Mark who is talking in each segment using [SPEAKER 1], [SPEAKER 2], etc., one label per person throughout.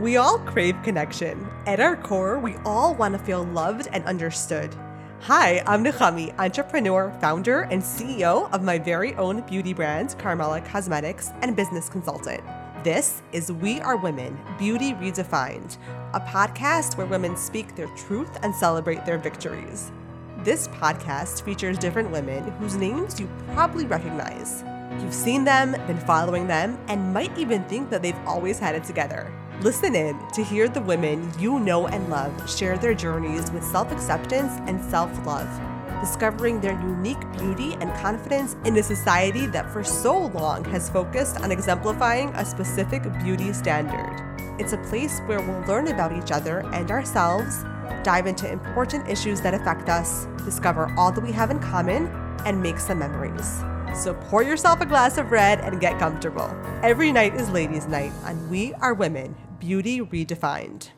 [SPEAKER 1] We all crave connection. At our core, we all want to feel loved and understood. Hi, I'm Nechami, entrepreneur, founder, and CEO of my very own beauty brand, Karmela Cosmetics, and business consultant. This is We Are Women Beauty Redefined, a podcast where women speak their truth and celebrate their victories. This podcast features different women whose names you probably recognize. You've seen them, been following them, and might even think that they've always had it together. Listen in to hear the women you know and love share their journeys with self acceptance and self love, discovering their unique beauty and confidence in a society that for so long has focused on exemplifying a specific beauty standard. It's a place where we'll learn about each other and ourselves, dive into important issues that affect us, discover all that we have in common, and make some memories. So pour yourself a glass of red and get comfortable. Every night is ladies' night on We Are Women Beauty Redefined.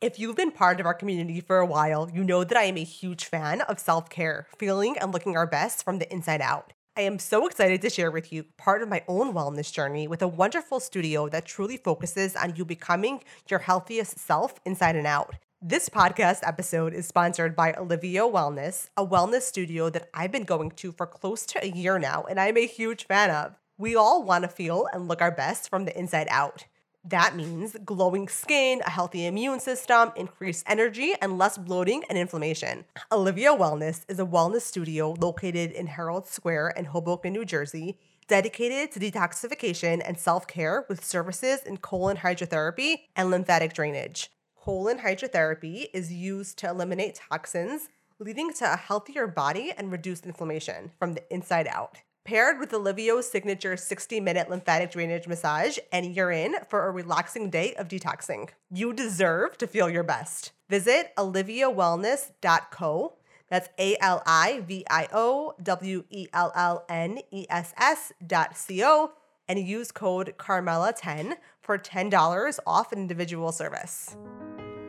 [SPEAKER 1] If you've been part of our community for a while, you know that I am a huge fan of self care, feeling and looking our best from the inside out. I am so excited to share with you part of my own wellness journey with a wonderful studio that truly focuses on you becoming your healthiest self inside and out. This podcast episode is sponsored by Alivio Wellness, a wellness studio that I've been going to for close to a year now, and I'm a huge fan of. We all want to feel and look our best from the inside out. That means glowing skin, a healthy immune system, increased energy, and less bloating and inflammation. Alivio Wellness is a wellness studio located in Herald Square in Hoboken, New Jersey, dedicated to detoxification and self care with services in colon hydrotherapy and lymphatic drainage. Colon hydrotherapy is used to eliminate toxins, leading to a healthier body and reduced inflammation from the inside out. Paired with Alivio's signature 60 minute lymphatic drainage massage, and you're in for a relaxing day of detoxing. You deserve to feel your best. Visit aliviowellness.co. That's A L I V I O W E L L N E S S dot C O and use code Karmela10 for $10 off an individual service.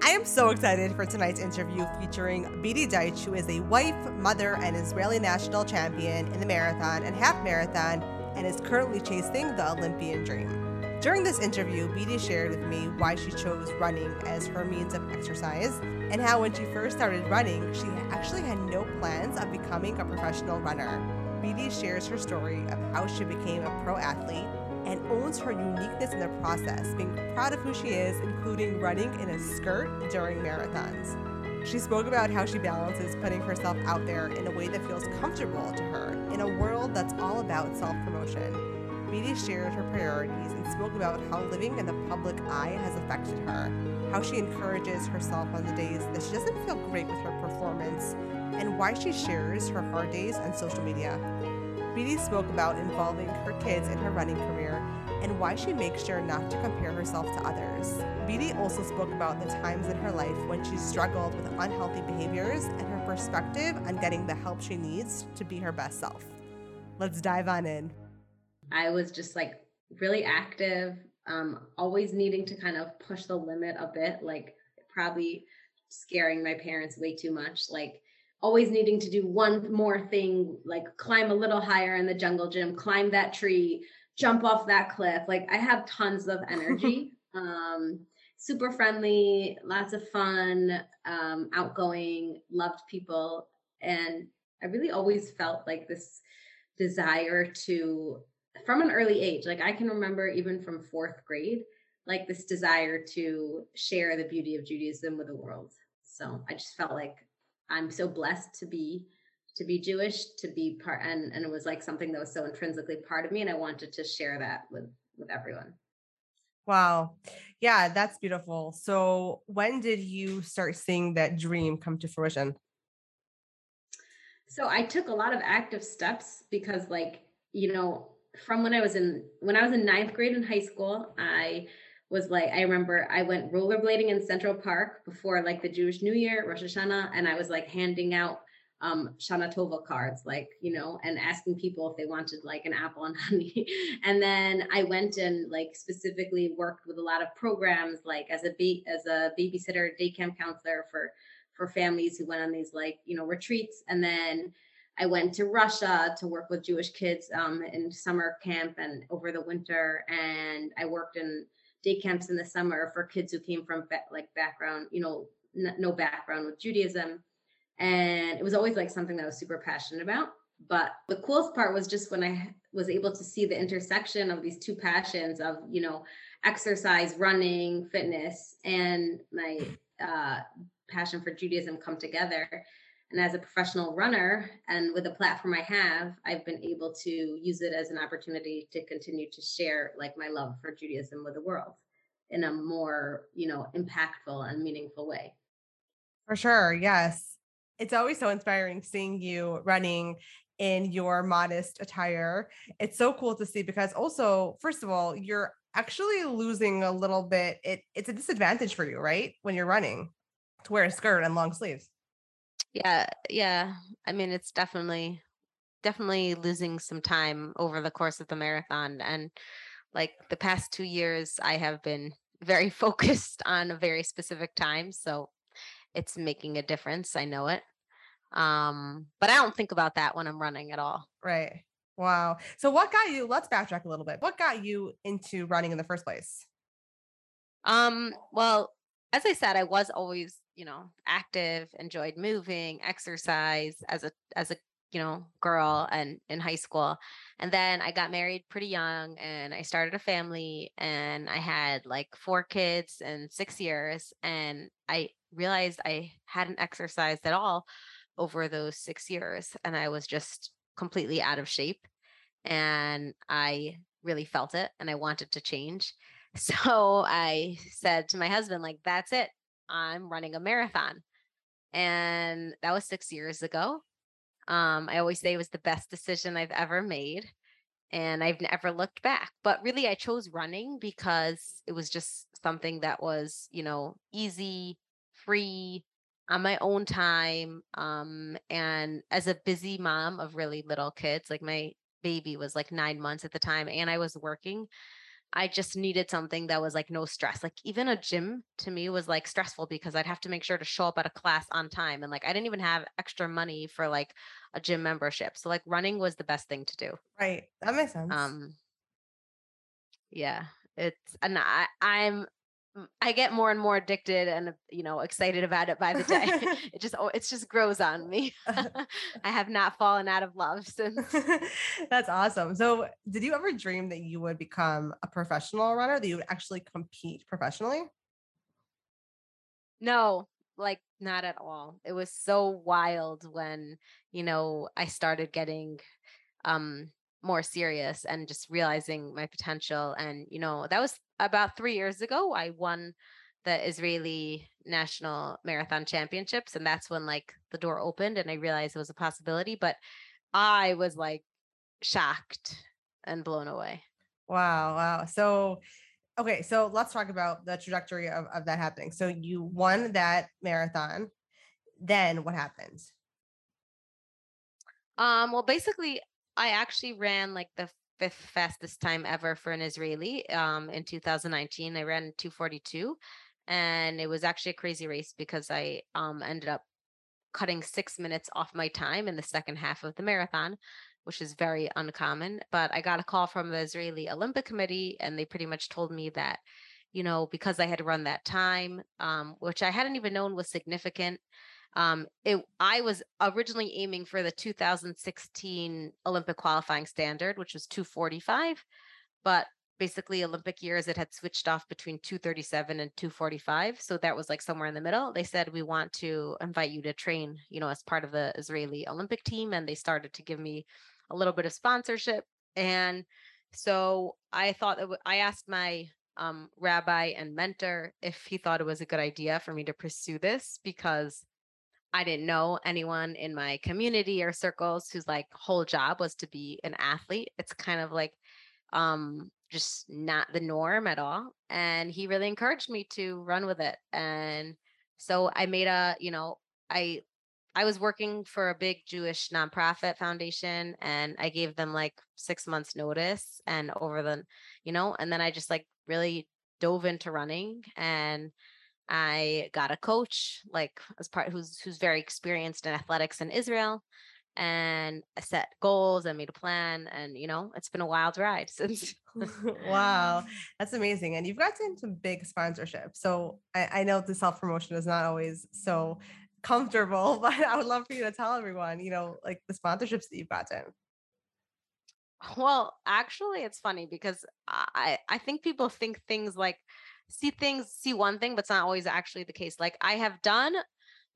[SPEAKER 1] I am so excited for tonight's interview featuring Beatie Deutsch, who is a wife, mother, and Israeli national champion in the marathon and half marathon, and is currently chasing the Olympian dream. During this interview, Beatie shared with me why she chose running as her means of exercise and how when she first started running, she actually had no plans of becoming a professional runner. Beatie shares her story of how she became a pro athlete and owns her uniqueness in the process, being proud of who she is, including running in a skirt during marathons. She spoke about how she balances putting herself out there in a way that feels comfortable to her in a world that's all about self promotion. Beatie shared her priorities and spoke about how living in the public eye has affected her, how she encourages herself on the days that she doesn't feel great with her performance, and why she shares her hard days on social media. Beatie spoke about involving her kids in her running career and why she makes sure not to compare herself to others. Beatie also spoke about the times in her life when she struggled with unhealthy behaviors and her perspective on getting the help she needs to be her best self. Let's dive on in.
[SPEAKER 2] I was just like really active, um, always needing to kind of push the limit a bit, like probably scaring my parents way too much. Like always needing to do one more thing, like climb a little higher in the jungle gym, climb that tree, jump off that cliff. Like I have tons of energy. um, super friendly, lots of fun, um, outgoing, loved people. And I really always felt like this desire to, from an early age, like I can remember even from fourth grade, like this desire to share the beauty of Judaism with the world. So I just felt like I'm so blessed to be to be Jewish, to be part and and it was like something that was so intrinsically part of me and I wanted to share that with with everyone.
[SPEAKER 1] Wow. Yeah, that's beautiful. So, when did you start seeing that dream come to fruition?
[SPEAKER 2] So, I took a lot of active steps because like, you know, from when I was in when I was in ninth grade in high school, I was like I remember I went rollerblading in Central Park before like the Jewish New Year, Rosh Hashanah, and I was like handing out um Shana Tova cards, like, you know, and asking people if they wanted like an apple and honey. and then I went and like specifically worked with a lot of programs, like as a ba- as a babysitter, day camp counselor for for families who went on these like, you know, retreats. And then I went to Russia to work with Jewish kids um, in summer camp and over the winter. And I worked in
[SPEAKER 3] day camps in the summer for kids who came from like background, you know, no background with Judaism. And it was always like something that I was super passionate about. But the coolest part was just when I was able to see the intersection of these two passions of, you know, exercise, running, fitness, and my uh, passion for Judaism come together. And as a professional runner and with the platform I have, I've been able to use it as an opportunity to continue to share like my love for Judaism with the world in a more, you know, impactful and meaningful way.
[SPEAKER 1] For sure. Yes. It's always so inspiring seeing you running in your modest attire. It's so cool to see because also, first of all, you're actually losing a little bit. It it's a disadvantage for you, right? When you're running to wear a skirt and long sleeves.
[SPEAKER 2] Yeah, yeah. I mean, it's definitely definitely losing some time over the course of the marathon and like the past 2 years I have been very focused on a very specific time, so it's making a difference. I know it. Um, but I don't think about that when I'm running at all.
[SPEAKER 1] Right. Wow. So what got you, let's backtrack a little bit. What got you into running in the first place?
[SPEAKER 2] Um, well, as I said, I was always, you know, active, enjoyed moving, exercise as a as a, you know, girl and in high school. And then I got married pretty young and I started a family and I had like four kids in 6 years and I realized I hadn't exercised at all over those 6 years and I was just completely out of shape and I really felt it and I wanted to change. So I said to my husband, like, that's it. I'm running a marathon. And that was six years ago. Um, I always say it was the best decision I've ever made. And I've never looked back. But really, I chose running because it was just something that was, you know, easy, free, on my own time. Um, and as a busy mom of really little kids, like my baby was like nine months at the time, and I was working. I just needed something that was like no stress. Like even a gym to me was like stressful because I'd have to make sure to show up at a class on time. And like I didn't even have extra money for like a gym membership. So like running was the best thing to do.
[SPEAKER 1] Right. That makes sense.
[SPEAKER 2] Um yeah. It's and I I'm I get more and more addicted and you know excited about it by the day. it just it just grows on me. I have not fallen out of love since.
[SPEAKER 1] That's awesome. So, did you ever dream that you would become a professional runner? That you would actually compete professionally?
[SPEAKER 2] No, like not at all. It was so wild when you know I started getting um more serious and just realizing my potential and you know that was about three years ago, I won the Israeli National Marathon Championships. And that's when like the door opened and I realized it was a possibility. But I was like shocked and blown away.
[SPEAKER 1] Wow. Wow. So, okay. So let's talk about the trajectory of, of that happening. So you won that marathon. Then what happened?
[SPEAKER 2] Um, well, basically, I actually ran like the fifth fastest time ever for an Israeli. Um, in 2019, I ran 242, and it was actually a crazy race because I um ended up cutting six minutes off my time in the second half of the marathon, which is very uncommon. But I got a call from the Israeli Olympic Committee, and they pretty much told me that, you know, because I had run that time, um, which I hadn't even known was significant, um, it I was originally aiming for the 2016 Olympic qualifying standard, which was 245, but basically Olympic years it had switched off between 237 and 245, so that was like somewhere in the middle. They said we want to invite you to train, you know, as part of the Israeli Olympic team, and they started to give me a little bit of sponsorship, and so I thought that w- I asked my um, rabbi and mentor if he thought it was a good idea for me to pursue this because I didn't know anyone in my community or circles whose like whole job was to be an athlete. It's kind of like um just not the norm at all. And he really encouraged me to run with it. And so I made a, you know, I I was working for a big Jewish nonprofit foundation and I gave them like 6 months notice and over the, you know, and then I just like really dove into running and I got a coach, like as part who's who's very experienced in athletics in Israel. and I set goals and made a plan. And, you know, it's been a wild ride since.
[SPEAKER 1] wow, that's amazing. And you've gotten some big sponsorships. So I, I know the self promotion is not always so comfortable, but I would love for you to tell everyone, you know, like the sponsorships that you've gotten.
[SPEAKER 2] Well, actually, it's funny because I I think people think things like see things see one thing, but it's not always actually the case. Like I have done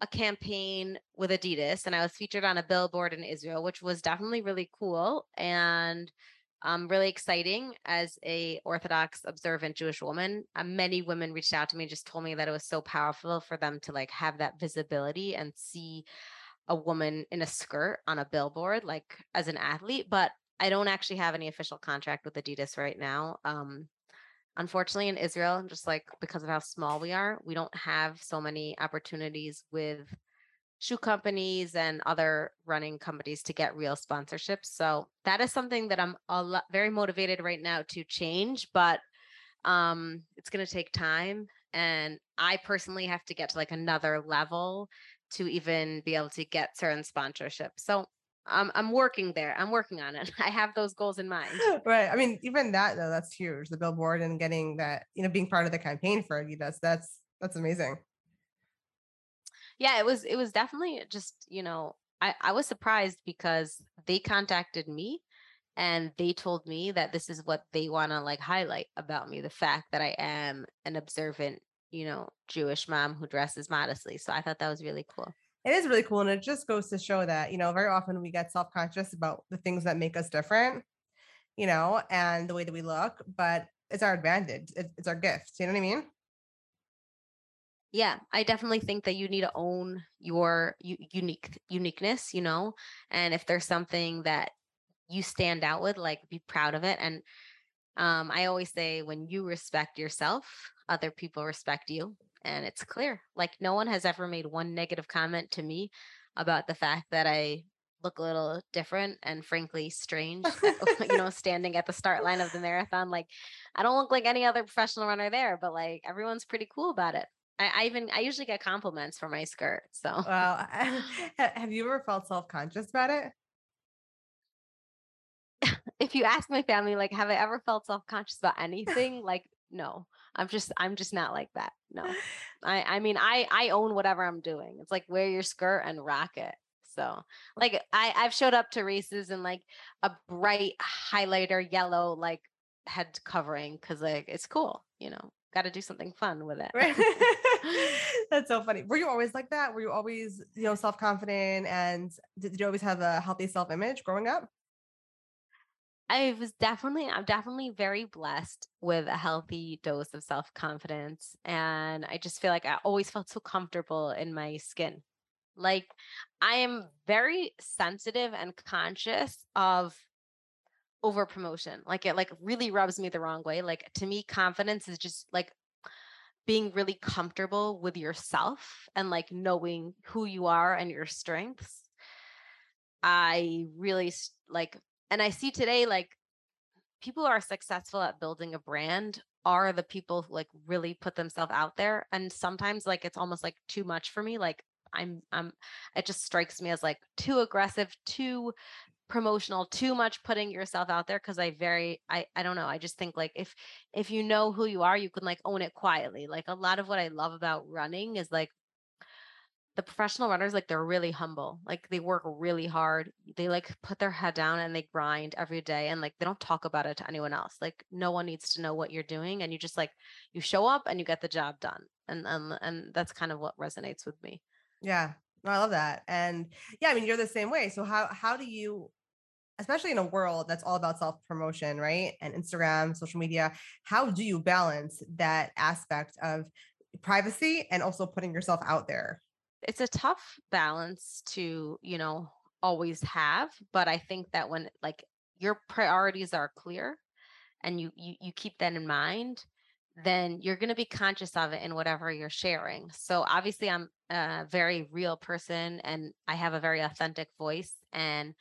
[SPEAKER 2] a campaign with Adidas and I was featured on a billboard in Israel, which was definitely really cool and um, really exciting as a Orthodox observant Jewish woman. Uh, many women reached out to me, and just told me that it was so powerful for them to like have that visibility and see a woman in a skirt on a billboard, like as an athlete. But I don't actually have any official contract with Adidas right now. Um, unfortunately in Israel, just like because of how small we are, we don't have so many opportunities with shoe companies and other running companies to get real sponsorships. So that is something that I'm a lot, very motivated right now to change, but um, it's going to take time. And I personally have to get to like another level to even be able to get certain sponsorships. So I'm I'm working there. I'm working on it. I have those goals in mind.
[SPEAKER 1] right. I mean, even that though, that's huge. The billboard and getting that, you know, being part of the campaign for Adidas. That's that's amazing.
[SPEAKER 2] Yeah, it was it was definitely just, you know, I, I was surprised because they contacted me and they told me that this is what they want to like highlight about me, the fact that I am an observant, you know, Jewish mom who dresses modestly. So I thought that was really cool
[SPEAKER 1] it is really cool and it just goes to show that you know very often we get self-conscious about the things that make us different you know and the way that we look but it's our advantage it's our gift you know what i mean?
[SPEAKER 2] Yeah i definitely think that you need to own your unique uniqueness you know and if there's something that you stand out with like be proud of it and um, i always say when you respect yourself other people respect you and it's clear. Like no one has ever made one negative comment to me about the fact that I look a little different and frankly strange you know standing at the start line of the marathon like i don't look like any other professional runner there but like everyone's pretty cool about it. I, I even i usually get compliments for my skirt so.
[SPEAKER 1] Well have you ever felt self-conscious about it?
[SPEAKER 2] If you ask my family like have i ever felt self-conscious about anything? Like no i'm just i'm just not like that no. I i mean i i own whatever i'm doing. It's like wear your skirt and rock it. So like i i've showed up to races in like a bright highlighter yellow like head covering because like it's cool you know? Got to do something fun with it. Right.
[SPEAKER 1] that's so funny. Were you always like that? Were you always you know self-confident and did you always have a healthy self-image growing up
[SPEAKER 2] I was definitely, I'm definitely very blessed with a healthy dose of self confidence. And I just feel like I always felt so comfortable in my skin. Like I am very sensitive and conscious of over promotion. Like it like really rubs me the wrong way. Like to me, confidence is just like being really comfortable with yourself and like knowing who you are and your strengths. I really like and I see today like people who are successful at building a brand are the people who like really put themselves out there and sometimes like it's almost like too much for me like I'm I'm it just strikes me as like too aggressive too promotional too much putting yourself out there because i very i i don't know i just think like if if you know who you are you can like own it quietly like a lot of what i love about running is like the professional runners like they're really humble like they work really hard they like put their head down and they grind every day and like they don't talk about it to anyone else like no one needs to know what you're doing and you just like you show up and you get the job done and and, and that's kind of what resonates with me.
[SPEAKER 1] Yeah i love that and yeah i mean you're the same way so how how do you especially in a world that's all about self promotion right and instagram social media how do you balance that aspect of privacy and also putting yourself out there
[SPEAKER 2] it's a tough balance to you know always have but i think that when like your priorities are clear and you you, you keep that in mind then you're going to be conscious of it in whatever you're sharing. So obviously i'm a very real person and i have a very authentic voice and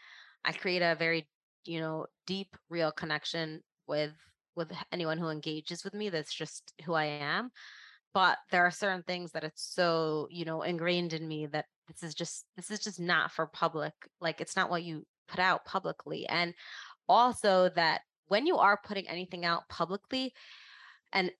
[SPEAKER 2] i create a very you know deep real connection with with anyone who engages with me that's just who i am but there are certain things that it's so you know ingrained in me that this is just this is just not for public like it's not what you put out publicly and also that when you are putting anything out publicly and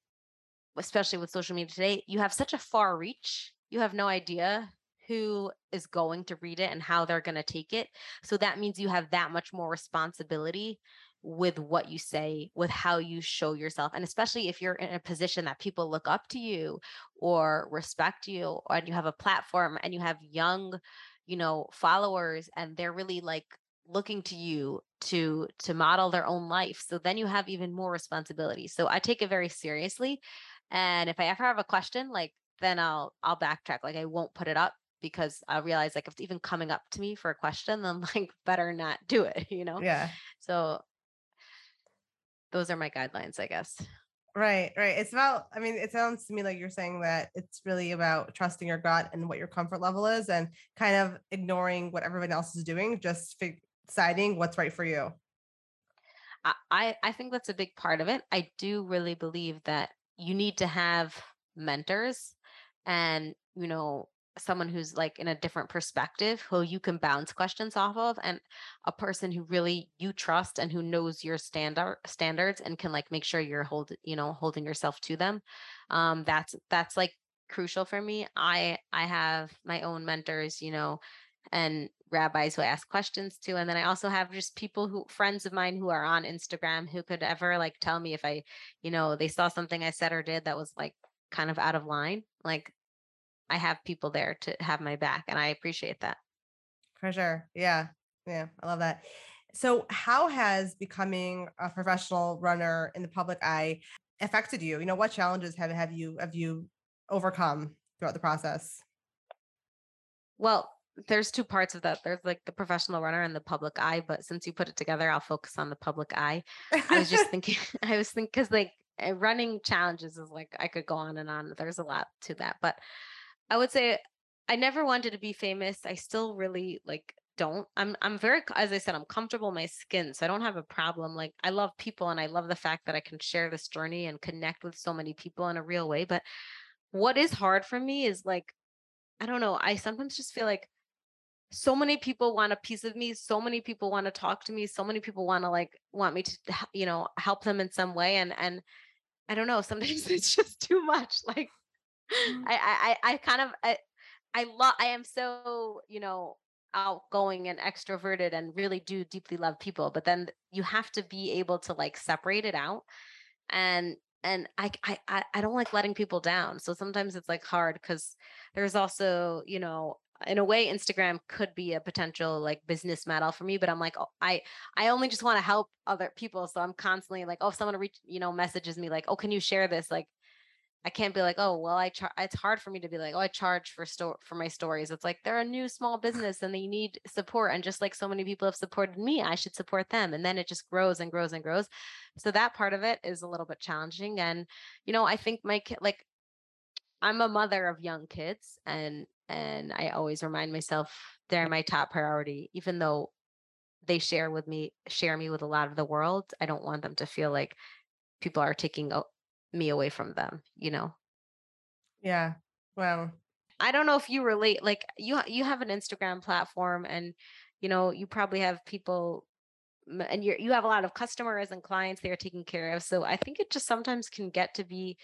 [SPEAKER 2] especially with social media today you have such a far reach you have no idea who is going to read it and how they're going to take it so that means you have that much more responsibility with what you say, with how you show yourself. And especially if you're in a position that people look up to you or respect you, and you have a platform and you have young, you know, followers, and they're really like looking to you to to model their own life so then you have even more responsibility so i take it very seriously and if i ever have a question like then i'll i'll backtrack like i won't put it up because i realize like if it's even coming up to me for a question then like better not do it you know
[SPEAKER 1] Yeah.
[SPEAKER 2] so those are my guidelines, I guess.
[SPEAKER 1] Right, right. It's about, I mean, it sounds to me like you're saying that it's really about trusting your gut and what your comfort level is and kind of ignoring what everyone else is doing, just fig- deciding what's right for you.
[SPEAKER 2] I, I I think that's a big part of it. I do really believe that you need to have mentors and, you know, someone who's like in a different perspective who you can bounce questions off of and a person who really you trust and who knows your standard standards and can like make sure you're hold you know holding yourself to them. Um that's that's like crucial for me. I i have my own mentors you know and rabbis who I ask questions to and then i also have just people who friends of mine who are on instagram who could ever like tell me if i you know they saw something i said or did that was like kind of out of line like I have people there to have my back and I appreciate that.
[SPEAKER 1] For sure. Yeah. Yeah. I love that. So, how has becoming a professional runner in the public eye affected you? You know, what challenges have have you have you overcome throughout the process?
[SPEAKER 2] Well, there's two parts of that. There's like the professional runner and the public eye, but since you put it together, I'll focus on the public eye. I was just thinking, I was thinking because like eh, running challenges is like I could go on and on. There's a lot to that, but I would say I never wanted to be famous. I still really like don't. I'm I'm very as I said, I'm comfortable in my skin. So I don't have a problem. Like I love people and I love the fact that I can share this journey and connect with so many people in a real way. But what is hard for me is like, I don't know, I sometimes just feel like so many people want a piece of me so many people want to talk to me so many people want to like want me to you know help them in some way and and i don't know sometimes it's just too much like. Mm-hmm. I, I, I kind of, I, I love, I am so, you know, outgoing and extroverted and really do deeply love people, but then you have to be able to like separate it out. And, and I, I, I don't like letting people down. So sometimes it's like hard because there's also, you know, in a way instagram could be a potential like business model for me but i'm like oh, i i only just want to help other people so i'm constantly like oh if someone reach you know messages me like oh can you share this like I can't be like, oh, well, I char-. it's hard for me to be like, oh, I charge for store for my stories. It's like they're a new small business and they need support. And just like so many people have supported me, I should support them. And then it just grows and grows and grows. So that part of it is a little bit challenging. And, you know, I think my kid like I'm a mother of young kids and and I always remind myself they're my top priority, even though they share with me, share me with a lot of the world. I don't want them to feel like people are taking me away from them, you know?
[SPEAKER 1] Yeah. Well,
[SPEAKER 2] I don't know if you relate like you you have an Instagram platform and you know, you probably have people and you you have a lot of customers and clients they are taking care of. So I think it just sometimes can get to be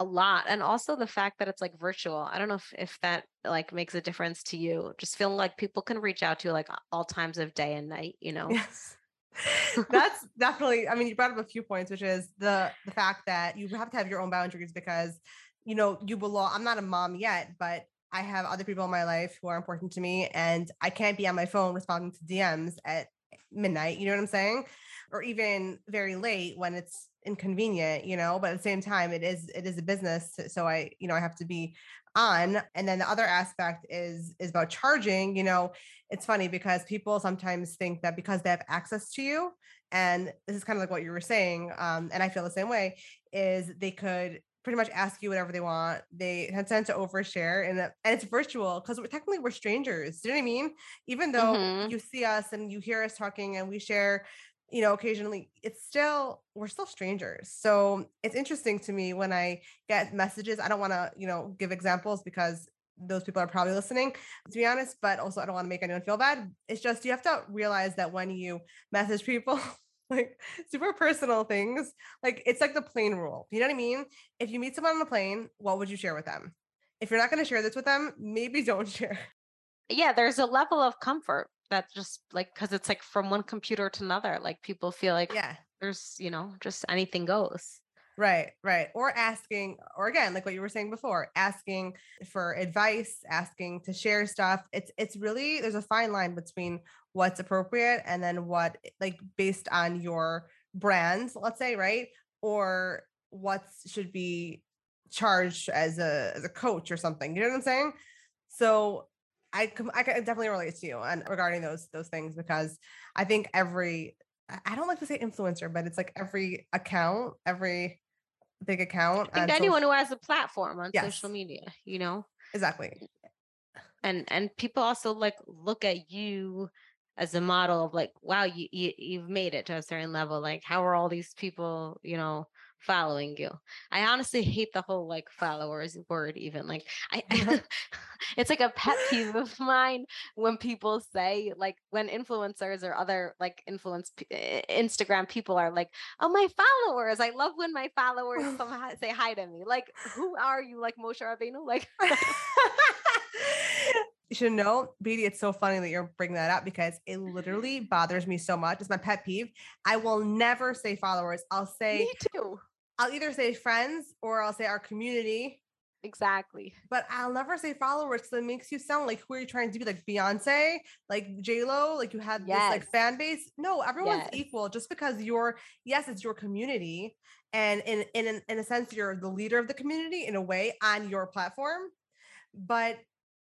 [SPEAKER 2] a lot and also the fact that it's like virtual i don't know if, if that like makes a difference to you just feeling like people can reach out to you like all times of day and night you know
[SPEAKER 1] yes that's definitely i mean you brought up a few points which is the the fact that you have to have your own boundaries because you know you belong i'm not a mom yet but i have other people in my life who are important to me and i can't be on my phone responding to dms at midnight you know what i'm saying? Or even very late when it's inconvenient you know but at the same time it is it is a business so i you know i have to be on and then the other aspect is is about charging you know it's funny because people sometimes think that because they have access to you and this is kind of like what you were saying um, and i feel the same way is they could pretty much ask you whatever they want they tend to overshare and, and it's virtual because we're technically we're strangers do you know what i mean even though mm-hmm. you see us and you hear us talking and we share you know, occasionally it's still, we're still strangers. So it's interesting to me when I get messages. I don't want to, you know, give examples because those people are probably listening, to be honest, but also I don't want to make anyone feel bad. It's just you have to realize that when you message people, like super personal things, like it's like the plane rule. You know what I mean? If you meet someone on the plane, what would you share with them? If you're not going to share this with them, maybe don't share.
[SPEAKER 2] Yeah, there's a level of comfort that's just like because it's like from one computer to another. Like people feel like
[SPEAKER 1] Yeah.
[SPEAKER 2] there's, you know, just anything goes.
[SPEAKER 1] Right, right. Or asking, or again, like what you were saying before, asking for advice, asking to share stuff. It's it's really there's a fine line between what's appropriate and then what eh, like based on your brands, let's say, right? Or what should be charged as a as a coach or something. You know what I'm saying? So I I can definitely relate to you on regarding those those things because I think every I- don't like to say influencer, but it's like every account, every big account.
[SPEAKER 2] I think anyone
[SPEAKER 1] social-
[SPEAKER 2] who has a platform on
[SPEAKER 1] Yes.
[SPEAKER 2] social media, you know,
[SPEAKER 1] exactly.
[SPEAKER 2] and and people also like look at you as a model of like, wow, you, you you've made it to a certain level. Like, how are all these people, you know, following you? I honestly hate the whole like followers word. Even like, I, it's like a pet peeve of mine when people say like when influencers or other like influence eh, Instagram people are like, oh my followers. I love when my followers come hi- say hi to me. Like, who are you? Like Moshe Rabbeinu? Like.
[SPEAKER 1] you should know, Beatie, it's so funny that you're bringing that up because it literally bothers me so much. It's my pet peeve. I will never say followers. I'll say,
[SPEAKER 2] Me too.
[SPEAKER 1] I'll either say friends or I'll say our community,
[SPEAKER 2] Exactly.
[SPEAKER 1] but I'll never say followers because it makes you sound like who are you trying to be? Like Beyonce, like J Lo, like you had this like fan base. No, everyone's
[SPEAKER 2] Yes.
[SPEAKER 1] equal. Just because you're, yes, it's your community, and in in in a sense, you're the leader of the community in a way on your platform. But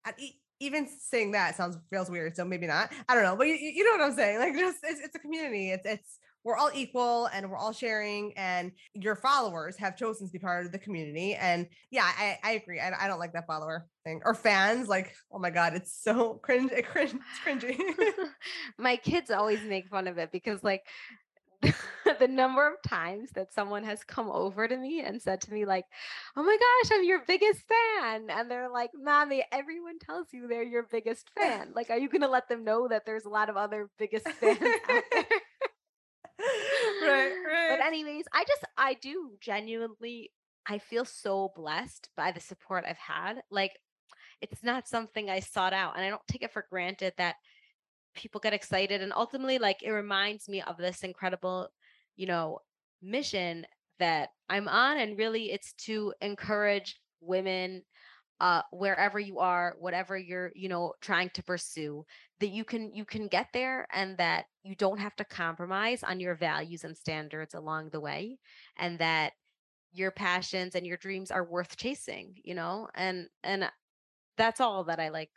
[SPEAKER 1] at even saying that sounds feels weird, so maybe not. I don't know, but you, you you know what I'm saying. Like, just it's, it's a community. It's it's we're all equal and we're all sharing and your followers have chosen to be part of the community and yeah i, I agree I, I don't like that follower thing or fans like oh my god it's so cringe it cringe it's cringy.
[SPEAKER 2] My kids always make fun of it because like the number of times that someone has come over to me and said to me like oh my gosh i'm your biggest fan and they're like mommy everyone tells you they're your biggest fan like are you going to let them know that there's a lot of other biggest fans out there
[SPEAKER 1] right right.
[SPEAKER 2] but anyways i just i do genuinely i feel so blessed by the support i've had like it's not something i sought out and i don't take it for granted that people get excited and ultimately like it reminds me of this incredible you know mission that i'm on and really it's to encourage women uh wherever you are whatever you're you know trying to pursue that you can you can get there and that you don't have to compromise on your values and standards along the way and that your passions and your dreams are worth chasing you know and and that's all that i like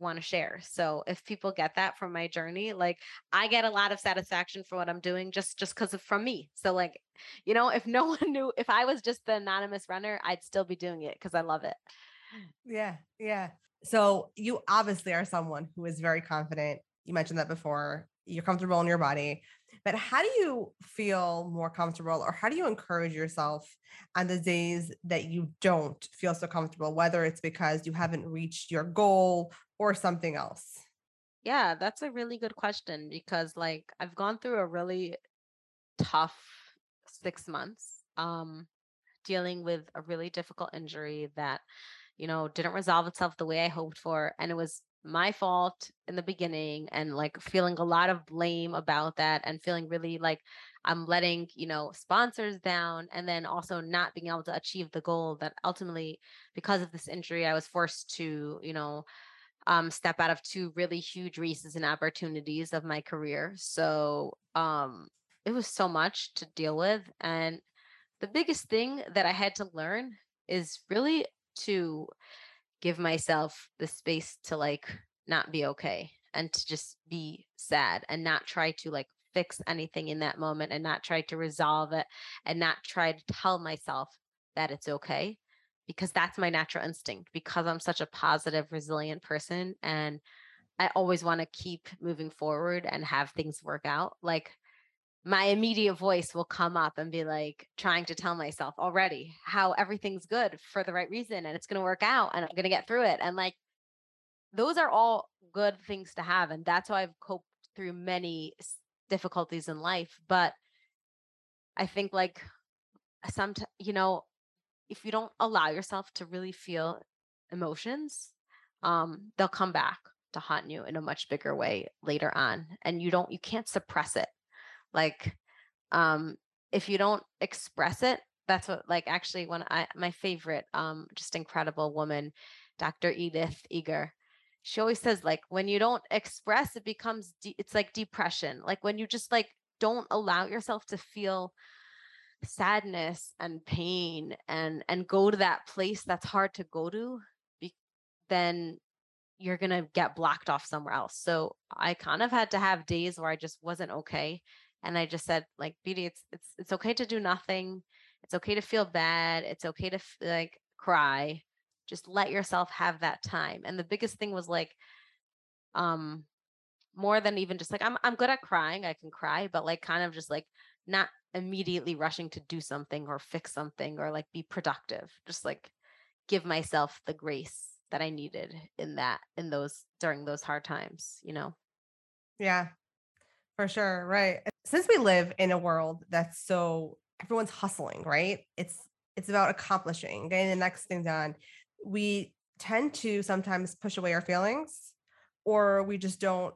[SPEAKER 2] want to share. So if people get that from my journey like i get a lot of satisfaction for what i'm doing just just because of from me. So like you know if no one knew if i was just the anonymous runner i'd still be doing it because i love it
[SPEAKER 1] yeah yeah. So you obviously are someone who is very confident. You mentioned that before you're comfortable in your body but how do you feel more comfortable or how do you encourage yourself on the days that you don't feel so comfortable whether it's because you haven't reached your goal or something else?
[SPEAKER 2] Yeah, that's a really good question because like I've gone through a really tough six months um dealing with a really difficult injury that you know didn't resolve itself the way I hoped for and it was my fault in the beginning and like feeling a lot of blame about that and feeling really like I'm letting, you know, sponsors down and then also not being able to achieve the goal that ultimately because of this injury I was forced to, you know, um, step out of two really huge races and opportunities of my career. So um, it was so much to deal with. And the biggest thing that I had to learn is really to give myself the space to like not be okay and to just be sad and not try to like fix anything in that moment and not try to resolve it and not try to tell myself that it's okay because that's my natural instinct because I'm such a positive, resilient person and I always want to keep moving forward and have things work out. Like my immediate voice will come up and be like trying to tell myself already how everything's good for the right reason and it's going to work out and I'm going to get through it. And like those are all good things to have. And that's how I've coped through many difficulties in life. But I think like some, you know, if you don't allow yourself to really feel emotions, um, they'll come back to haunt you in a much bigger way later on. And you don't, you can't suppress it like um if you don't express it that's what like actually when i my favorite um just incredible woman dr edith eger she always says like when you don't express it becomes de- it's like depression. Like when you just like don't allow yourself to feel sadness and pain and and go to that place that's hard to go to be, then you're going to get blocked off somewhere else. So i kind of had to have days where i just wasn't okay and I just said like Beatie it's it's it's okay to do nothing. It's okay to feel bad. It's okay to like cry. Just let yourself have that time. And the biggest thing was like um more than even just like I'm I'm good at crying. I can cry but like kind of just like not immediately rushing to do something or fix something or like be productive. Just like give myself the grace that I needed in that in those during those hard times you know?
[SPEAKER 1] Yeah. For sure. Right. Since we live in a world that's so everyone's hustling, right? It's it's about accomplishing, getting the next thing done. We tend to sometimes push away our feelings or we just don't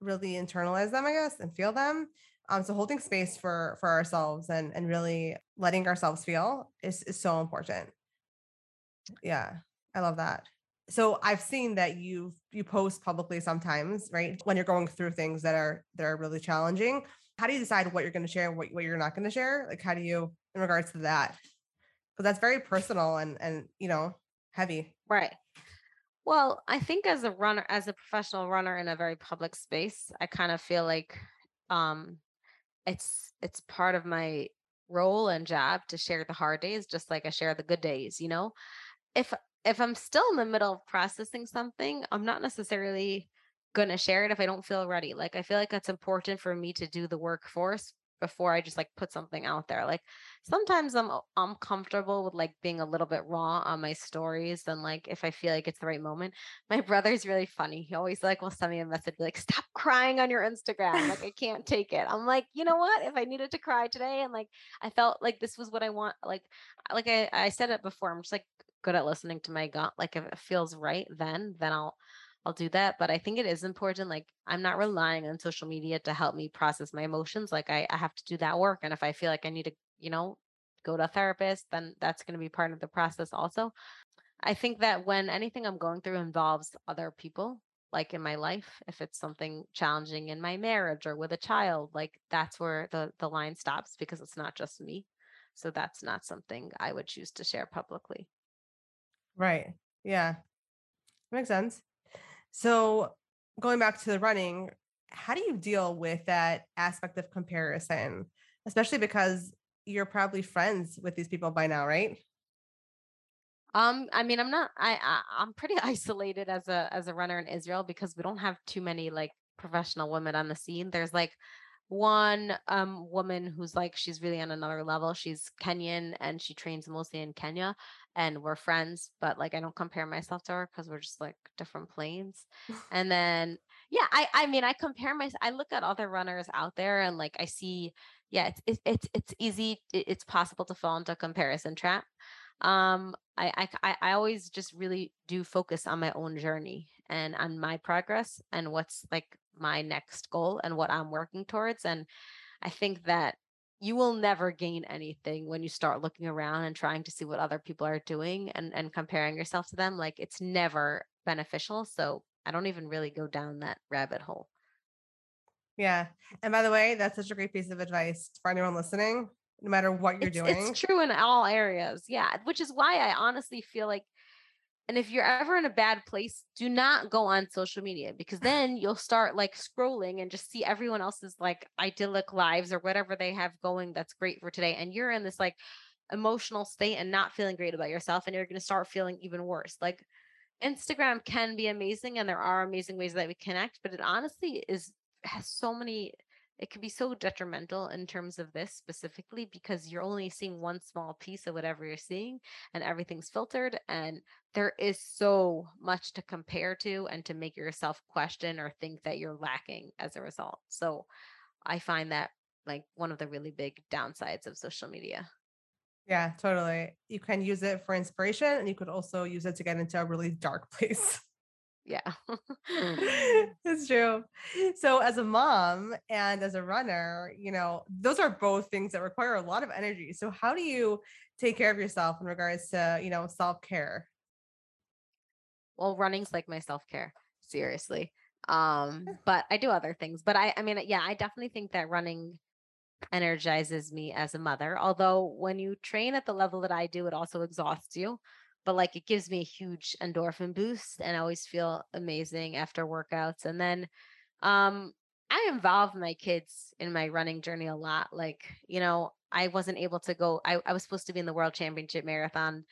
[SPEAKER 1] really internalize them, I guess, and feel them. Um, so holding space for for ourselves and and really letting ourselves feel is is so important. Yeah, I love that so I've seen that you you post publicly sometimes, right? When you're going through things that are that are really challenging. How do you decide what you're going to share and what, what you're not going to share? Like how do you in regards to that? Because that's very personal and and you know, heavy.
[SPEAKER 2] Right. Well, I think as a runner, as a professional runner in a very public space, I kind of feel like um it's it's part of my role and job to share the hard days just like I share the good days, you know? If if I'm still in the middle of processing something, I'm not necessarily going to share it if I don't feel ready. Like I feel like it's important for me to do the work first before I just like put something out there. Like sometimes I'm I'm comfortable with like being a little bit raw on my stories and like if I feel like it's the right moment. My brother's really funny. He always like will send me a message like stop crying on your Instagram. Like I can't take it. I'm like, you know what? If I needed to cry today and like I felt like this was what I want like like I I said it before. I'm just like good at listening to my gut. Like if it feels right then, then I'll I'll do that. But I think it is important. Like I'm not relying on social media to help me process my emotions. Like I, I have to do that work. And if I feel like I need to, you know, go to a therapist, then that's going to be part of the process also. I think that when anything I'm going through involves other people, like in my life, if it's something challenging in my marriage or with a child, like that's where the the line stops because it's not just me. So that's not something I would choose to share publicly.
[SPEAKER 1] Right. Yeah. Makes sense. So going back to the running, how do you deal with that aspect of comparison, especially because you're probably friends with these people by now, right?
[SPEAKER 2] Um, I mean, I'm not. I, I I'm pretty isolated as a as a runner in Israel because we don't have too many like professional women on the scene. There's like one um woman who's like she's really on another level. She's Kenyan and she trains mostly in Kenya and we're friends, but like I don't compare myself to her because we're just like different planes. and then yeah, I I mean I compare my I look at other runners out there and like I see yeah, it's it's it's easy it's possible to fall into a comparison trap. Um I I I always just really do focus on my own journey and on my progress and what's like my next goal and what I'm working towards and I think that you will never gain anything when you start looking around and trying to see what other people are doing and and comparing yourself to them like it's never beneficial so i don't even really go down that rabbit hole.
[SPEAKER 1] Yeah and by the way that's such a great piece of advice for anyone listening no matter what you're
[SPEAKER 2] it's,
[SPEAKER 1] doing.
[SPEAKER 2] it's true in all areas yeah which is why i honestly feel like and if you're ever in a bad place, do not go on social media because then you'll start like scrolling and just see everyone else's like idyllic lives or whatever they have going that's great for today. And you're in this like emotional state and not feeling great about yourself. And you're going to start feeling even worse. Like Instagram can be amazing and there are amazing ways that we connect, but it honestly is has so many it can be so detrimental in terms of this specifically because you're only seeing one small piece of whatever you're seeing and everything's filtered and there is so much to compare to and to make yourself question or think that you're lacking as a result. So i find that like one of the really big downsides of social media.
[SPEAKER 1] Yeah totally. You can use it for inspiration and you could also use it to get into a really dark place
[SPEAKER 2] yeah.
[SPEAKER 1] it's true. So as a mom and as a runner, you know, those are both things that require a lot of energy. So how do you take care of yourself in regards to, you know, self-care?
[SPEAKER 2] Well, running's like my self-care, seriously. Um, but I do other things. But I I mean, yeah, I definitely think that running energizes me as a mother. Although when you train at the level that I do, it also exhausts you but like it gives me a huge endorphin boost and I always feel amazing after workouts. And then um I involve my kids in my running journey a lot. Like, you know, I wasn't able to go, I, I was supposed to be in the world championship marathon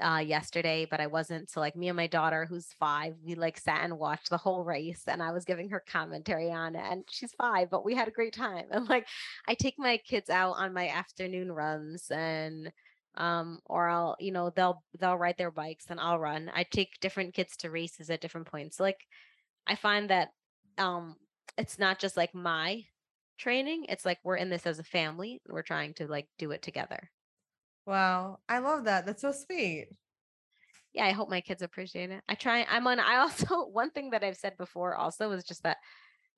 [SPEAKER 2] uh yesterday but i wasn't so like me and my daughter who's five we like sat and watched the whole race and i was giving her commentary on it and she's five but we had a great time and like i take my kids out on my afternoon runs and um or i'll you know they'll they'll ride their bikes and i'll run. I take different kids to races at different points. Like i find that um it's not just like my training it's like we're in this as a family we're trying to like do it together.
[SPEAKER 1] Wow i love that that's so sweet.
[SPEAKER 2] Yeah i hope my kids appreciate it. I try i'm on i also one thing that i've said before also is just that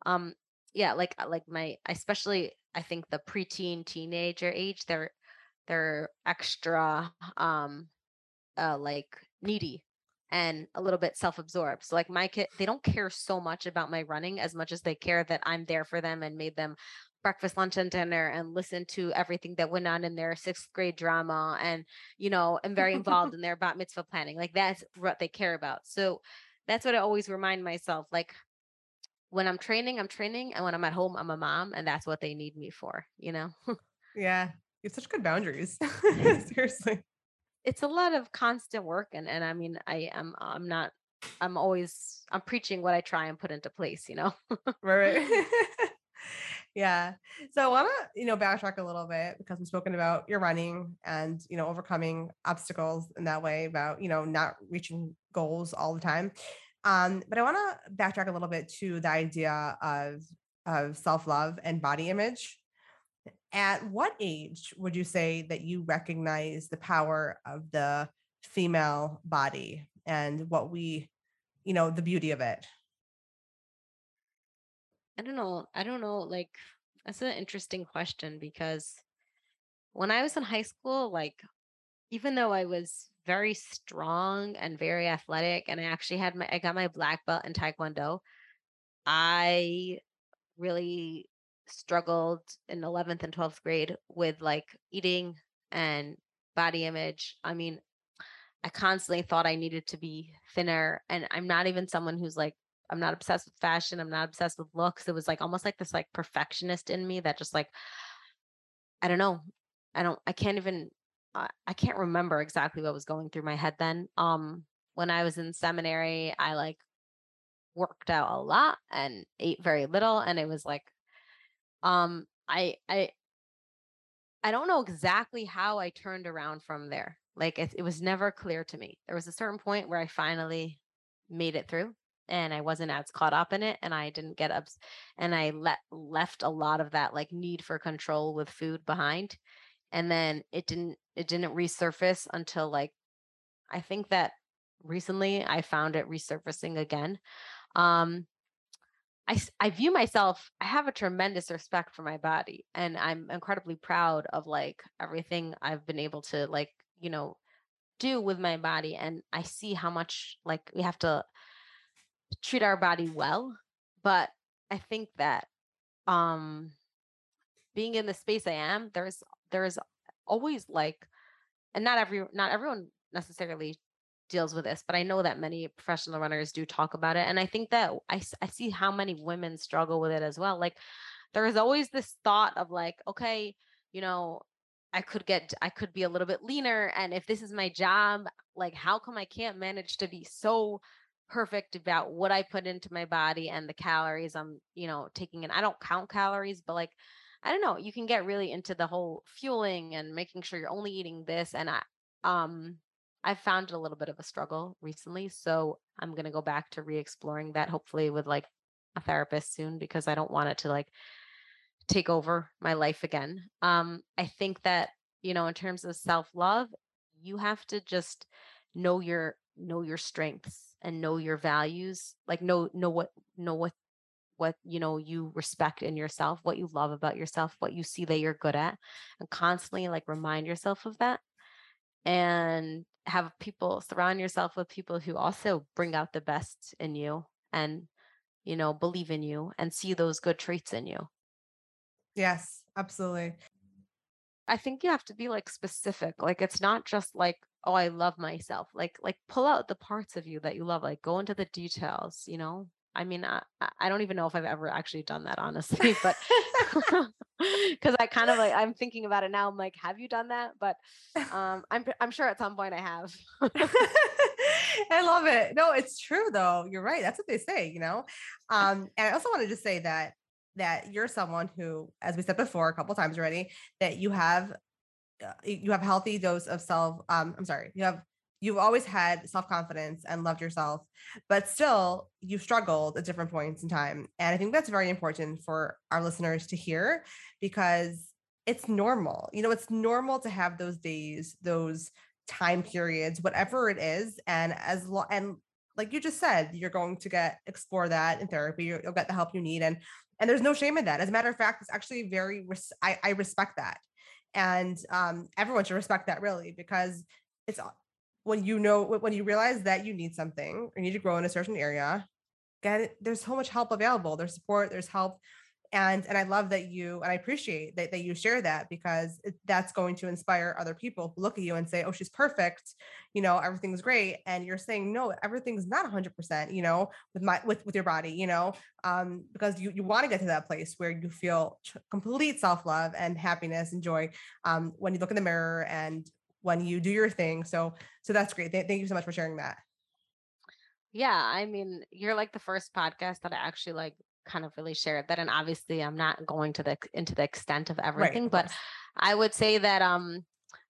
[SPEAKER 2] um yeah like uh, like my especially i think the preteen teenager age they're they're extra um uh like needy and a little bit self-absorbed. So like my kid they don't care so much about my running as much as they care that I'm there for them and made them breakfast, lunch, and dinner and listen to everything that went on in their sixth grade drama and you know, I'm very involved in their bat mitzvah planning. Like that's what they care about. So that's what I always remind myself. Like when I'm training, I'm training, and when I'm at home, I'm a mom, and that's what they need me for, you know?
[SPEAKER 1] yeah, you have such good boundaries. Seriously.
[SPEAKER 2] It's a lot of constant work and and I mean I am I'm not I'm always I'm preaching what I try and put into place, you know.
[SPEAKER 1] right. right. yeah. So I want to, you know, backtrack a little bit because we've spoken about your running and, you know, overcoming obstacles in that way about, you know, not reaching goals all the time. Um, but I want to backtrack a little bit to the idea of of self-love and body image at what age would you say that you recognize the power of the female body and what we you know the beauty of it?
[SPEAKER 2] I don't know i don't know like that's an interesting question because when i was in high school like even though i was very strong and very athletic and i actually had my i got my black belt in taekwondo i really struggled in 11th and 12th grade with like eating and body image. I mean, I constantly thought I needed to be thinner. And I'm not even someone who's like, I'm not obsessed with fashion. I'm not obsessed with looks. It was like almost like this like perfectionist in me that just like, I don't know. I don't, I can't even, I, I can't remember exactly what was going through my head then. Um, when I was in seminary, I like worked out a lot and ate very little. And it was like, um i i i don't know exactly how i turned around from there like it, it was never clear to me. There was a certain point where i finally made it through and i wasn't as caught up in it and i didn't get up and i let left a lot of that like need for control with food behind and then it didn't it didn't resurface until like i think that recently i found it resurfacing again. Um I, I view myself i have a tremendous respect for my body and i'm incredibly proud of like everything i've been able to like you know do with my body and i see how much like we have to treat our body well but i think that um being in the space i am there's there's always like and not every not everyone necessarily deals with this, but I know that many professional runners do talk about it. And I think that I, I see how many women struggle with it as well. Like there is always this thought of like, okay, you know, I could get, I could be a little bit leaner. And if this is my job, like, how come I can't manage to be so perfect about what I put into my body and the calories I'm, you know, taking in. I don't count calories, but like I don't know, you can get really into the whole fueling and making sure you're only eating this and I um I've found it a little bit of a struggle recently, so I'm going to go back to re-exploring that hopefully with like a therapist soon because I don't want it to like take over my life again. Um I think that, you know, in terms of self-love, you have to just know your know your strengths and know your values like know know what know what what you know you respect in yourself what you love about yourself what you see that you're good at and constantly like remind yourself of that and have people surround yourself with people who also bring out the best in you and you know believe in you and see those good traits in you.
[SPEAKER 1] Yes absolutely.
[SPEAKER 2] I think you have to be like specific like it's not just like oh i love myself like like pull out the parts of you that you love like go into the details you know i mean i, I don't even know if i've ever actually done that honestly but because i kind of like i'm thinking about it now i'm like have you done that but um i'm i'm sure at some point i have
[SPEAKER 1] I love it. No, it's true though. You're right. That's what they say, you know. Um, and I also wanted to say that that you're someone who, as we said before a couple times already, that you have uh, you have a healthy dose of self um i'm sorry you have you've always had self-confidence and loved yourself but still you've struggled at different points in time and i think that's very important for our listeners to hear because it's normal you know it's normal to have those days those time periods whatever it is and as long and like you just said you're going to get explore that in therapy you'll get the help you need and and there's no shame in that. As a matter of fact it's actually very res- I, I respect that and um, everyone should respect that really because it's when you know when you realize that you need something or you need to grow in a certain area get there's so much help available there's support there's help and and i love that you and i appreciate that, that you share that because it, that's going to inspire other people who look at you and say oh she's perfect you know everything's great and you're saying no everything's not 100% you know with my with with your body you know um because you you want to get to that place where you feel complete self-love and happiness and joy um when you look in the mirror and when you do your thing so so that's great Th- thank you so much for sharing that.
[SPEAKER 2] Yeah i mean you're like the first podcast that i actually like kind of really shared that and obviously i'm not going to the into the extent of everything right, of but i would say that um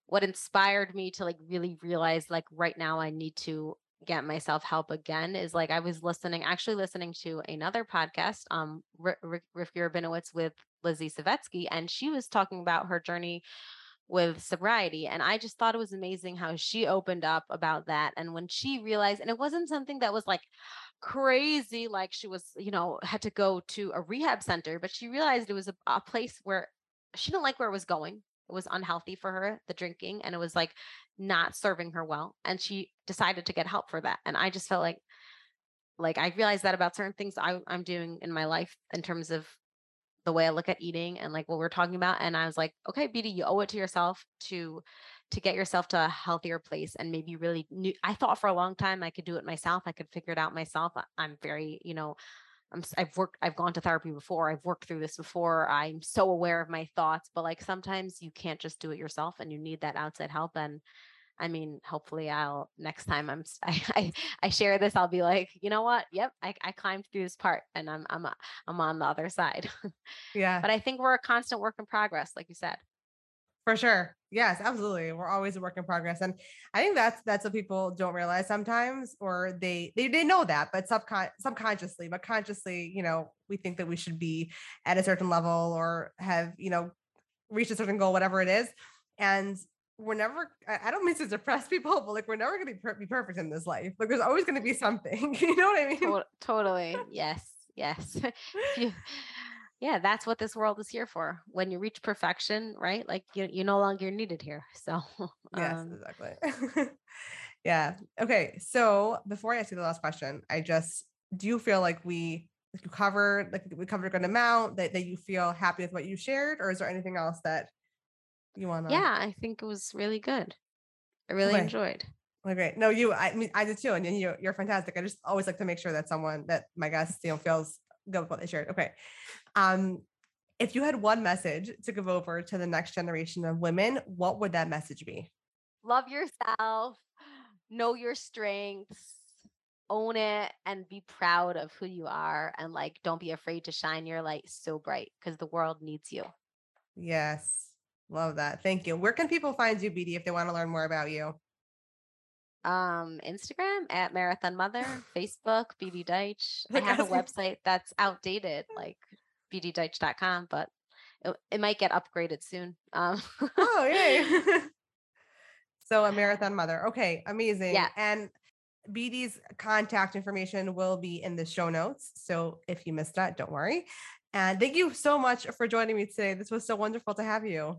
[SPEAKER 2] what inspired me to like really realize like right now i need to get myself help again is like i was listening actually listening to another podcast um Rifki Rabinowitz with Lizzie Savetsky and she was talking about her journey with sobriety. And I just thought it was amazing how she opened up about that. And when she realized, and it wasn't something that was like crazy like she was you know had to go to a rehab center but she realized it was a, a place where she didn't like where it was going it was unhealthy for her the drinking and it was like not serving her well and she decided to get help for that and i just felt like like i realized that about certain things I, i'm doing in my life in terms of the way i look at eating and like what we're talking about and i was like okay Beatie you owe it to yourself to to get yourself to a healthier place and maybe really new i thought for a long time i could do it myself i could figure it out myself i'm very you know I'm, I've worked, I've gone to therapy before. I've worked through this before. I'm so aware of my thoughts, but like sometimes you can't just do it yourself and you need that outside help. And I mean, hopefully I'll next time I'm, I, I, I share this, I'll be like, you know what? Yep. I, I climbed through this part and I'm, I'm, uh, I'm on the other side.
[SPEAKER 1] Yeah.
[SPEAKER 2] but I think we're a constant work in progress, like you said.
[SPEAKER 1] For sure. Yes, absolutely. We're always a work in progress. And I think that's that's what people don't realize sometimes, or they they, they know that, but subcon- subconsciously, but consciously, you know, we think that we should be at a certain level or have, you know, reached a certain goal, whatever it is. And we're never i don't mean to depress people but like we're never going to be, per- be perfect in this life. Like there's always going to be something you know what i mean?
[SPEAKER 2] Totally yes yes. Yeah that's what this world is here for. When you reach perfection right like you, you no longer needed here so
[SPEAKER 1] yes um, exactly. Yeah okay so before i ask you the last question i just do you feel like we like you covered like we covered a good amount that, that you feel happy with what you shared or is there anything else that you want to
[SPEAKER 2] yeah i think it was really good i really okay. enjoyed
[SPEAKER 1] well, great. No, you. I mean, I did too, and you, you're fantastic. I just always like to make sure that someone that my guest, you know, feels good with what they shared. Okay. Um, if you had one message to give over to the next generation of women, what would that message be?
[SPEAKER 2] Love yourself, know your strengths, own it and be proud of who you are and like don't be afraid to shine your light so bright because the world needs you.
[SPEAKER 1] Yes. Love that. Thank you. Where can people find you, Beatie, if they want to learn more about you?
[SPEAKER 2] Um, Instagram at Marathon Mother, Facebook, Beatie Deutsch. I have a website that's outdated, like beatiedeutsch.com, but it, it might get upgraded soon. Um,
[SPEAKER 1] oh, yay. so a marathon mother. Okay, amazing.
[SPEAKER 2] Yeah.
[SPEAKER 1] And Beatie's contact information will be in the show notes. So if you missed that, don't worry. And thank you so much for joining me today. This was so wonderful to have you.